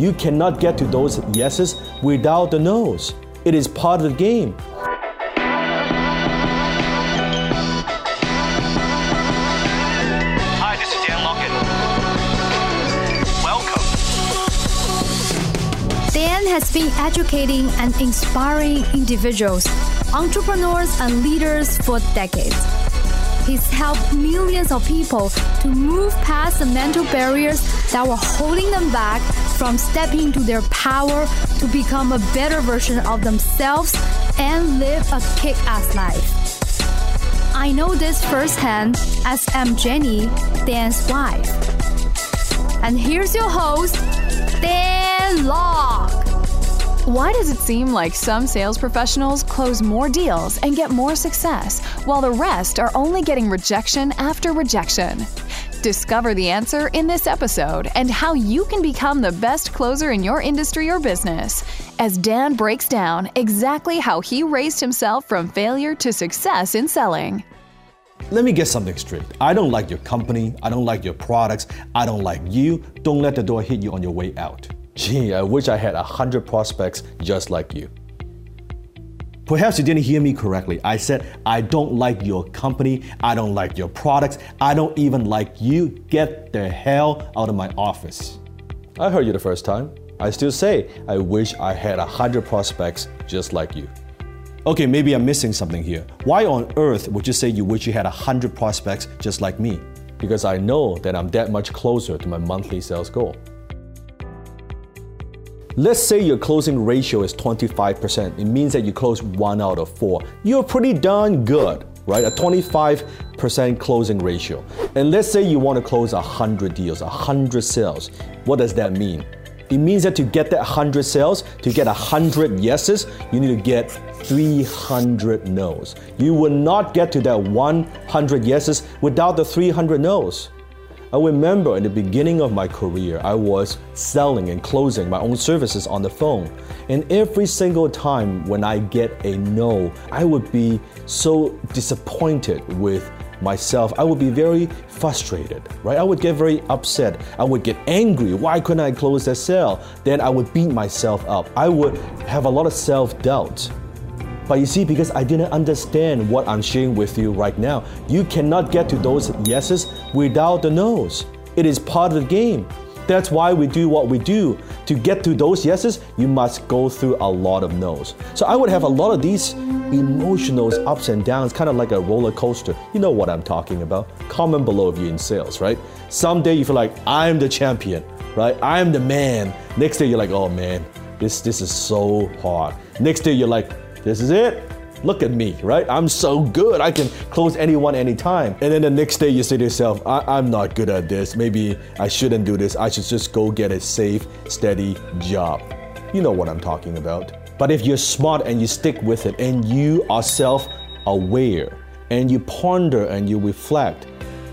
You cannot get to those yeses without the no's. It is part of the game. Hi, this is Dan Lok. Welcome. Dan has been educating and inspiring individuals, entrepreneurs, and leaders for decades. He's helped millions of people to move past the mental barriers that were holding them back from stepping into their power to become a better version of themselves and live a kick ass life. I know this firsthand as I'm Jenny, Dan's wife. And here's your host, Dan Lok. Why does it seem like some sales professionals close more deals and get more success, while the rest are only getting rejection after rejection? Discover the answer in this episode and how you can become the best closer in your industry or business as Dan breaks down exactly how he raised himself from failure to success in selling. Let me get something straight. I don't like your company. I don't like your products. I don't like you. Don't let the door hit you on your way out. Gee, I wish I had a hundred prospects just like you. Perhaps you didn't hear me correctly. I said, I don't like your company. I don't like your products. I don't even like you. Get the hell out of my office. I heard you the first time. I still say, I wish I had a hundred prospects just like you. Okay, maybe I'm missing something here. Why on earth would you say you wish you had a hundred prospects just like me? Because I know that I'm that much closer to my monthly sales goal. Let's say your closing ratio is 25%. It means that you close one out of four. You're pretty darn good, right? A 25% closing ratio. And let's say you want to close 100 deals, 100 sales. What does that mean? It means that to get that 100 sales, to get 100 yeses, you need to get 300 no's. You will not get to that 100 yeses without the 300 no's. I remember in the beginning of my career, I was selling and closing my own services on the phone. And every single time when I get a no, I would be so disappointed with myself. I would be very frustrated, right? I would get very upset. I would get angry. Why couldn't I close that sale? Then I would beat myself up. I would have a lot of self doubt. But you see, because I didn't understand what I'm sharing with you right now, you cannot get to those yeses without the no's. It is part of the game. That's why we do what we do. To get to those yeses, you must go through a lot of no's. So I would have a lot of these emotional ups and downs, kind of like a roller coaster. You know what I'm talking about. Comment below if you're in sales, right? Someday you feel like I'm the champion, right? I'm the man. Next day you're like, oh man, this this is so hard. Next day you're like, this is it. Look at me, right? I'm so good. I can close anyone anytime. And then the next day you say to yourself, I- am not good at this. Maybe I shouldn't do this. I should just go get a safe, steady job. You know what I'm talking about. But if you're smart and you stick with it and you are self aware and you ponder and you reflect,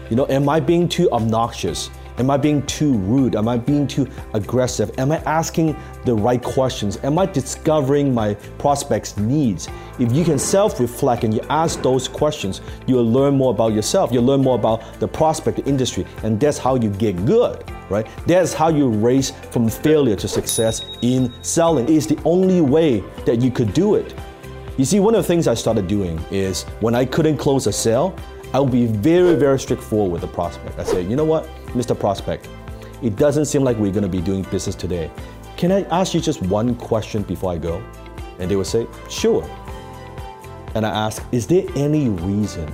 you know, am I being too obnoxious? Am I being too rude? Am I being too aggressive? Am I asking the right questions? Am I discovering my prospects' needs? If you can self reflect and you ask those questions, you'll learn more about yourself. You'll learn more about the prospect, the industry, and that's how you get good, right? That's how you race from failure to success in selling. It's the only way that you could do it. You see, one of the things I started doing is when I couldn't close a sale, I would be very, very straightforward with the prospect. I say, you know what? Mr. Prospect, it doesn't seem like we're going to be doing business today. Can I ask you just one question before I go? And they would say, Sure. And I ask, Is there any reason?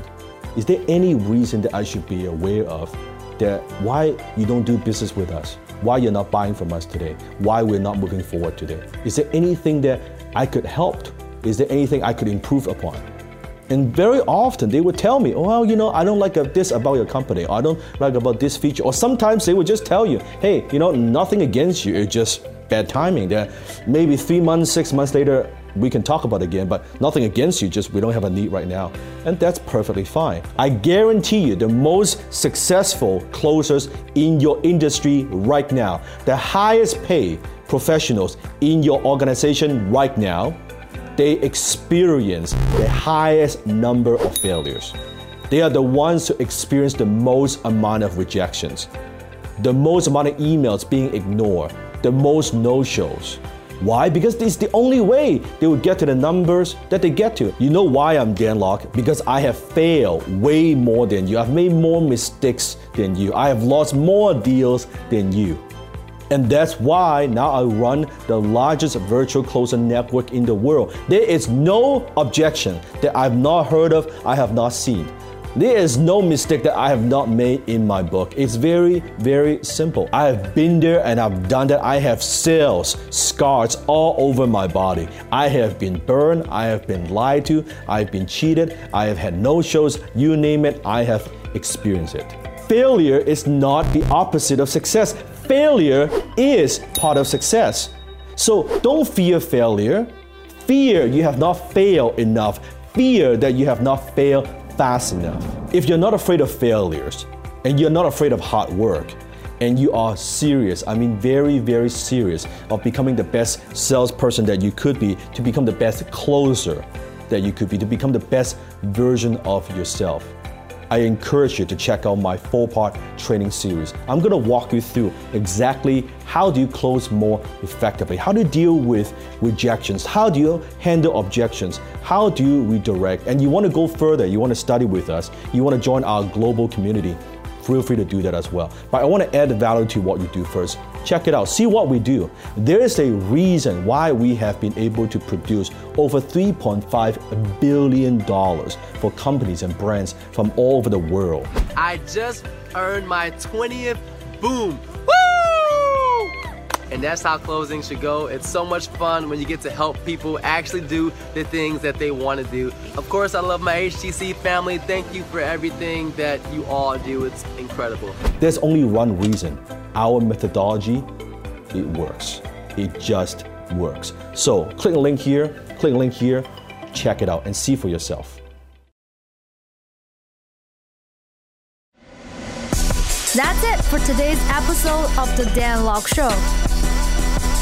Is there any reason that I should be aware of that why you don't do business with us? Why you're not buying from us today? Why we're not moving forward today? Is there anything that I could help? Is there anything I could improve upon? And very often they would tell me, oh, well, you know, I don't like this about your company, I don't like about this feature. Or sometimes they would just tell you, hey, you know, nothing against you, it's just bad timing. That maybe three months, six months later, we can talk about it again, but nothing against you, just we don't have a need right now. And that's perfectly fine. I guarantee you, the most successful closers in your industry right now, the highest paid professionals in your organization right now, they experience the highest number of failures. They are the ones who experience the most amount of rejections, the most amount of emails being ignored, the most no shows. Why? Because it's the only way they will get to the numbers that they get to. You know why I'm Dan Lok? Because I have failed way more than you. I've made more mistakes than you. I have lost more deals than you. And that's why now I run the largest virtual closer network in the world. There is no objection that I've not heard of, I have not seen. There is no mistake that I have not made in my book. It's very, very simple. I have been there and I've done that. I have sales, scars all over my body. I have been burned. I have been lied to. I've been cheated. I have had no shows. You name it, I have experienced it. Failure is not the opposite of success. Failure is part of success. So don't fear failure. Fear you have not failed enough. Fear that you have not failed fast enough. If you're not afraid of failures and you're not afraid of hard work, and you are serious, I mean, very, very serious of becoming the best salesperson that you could be, to become the best closer that you could be, to become the best version of yourself. I encourage you to check out my four-part training series. I'm going to walk you through exactly how do you close more effectively, how do you deal with rejections, how do you handle objections, how do you redirect, and you want to go further, you want to study with us, you want to join our global community feel free to do that as well. But I want to add value to what you do first. Check it out, see what we do. There is a reason why we have been able to produce over $3.5 billion for companies and brands from all over the world. I just earned my 20th boom and that's how closing should go. It's so much fun when you get to help people actually do the things that they want to do. Of course, I love my HTC family. Thank you for everything that you all do. It's incredible. There's only one reason our methodology, it works. It just works. So click the link here, click the link here, check it out and see for yourself. That's it for today's episode of The Dan Lok Show.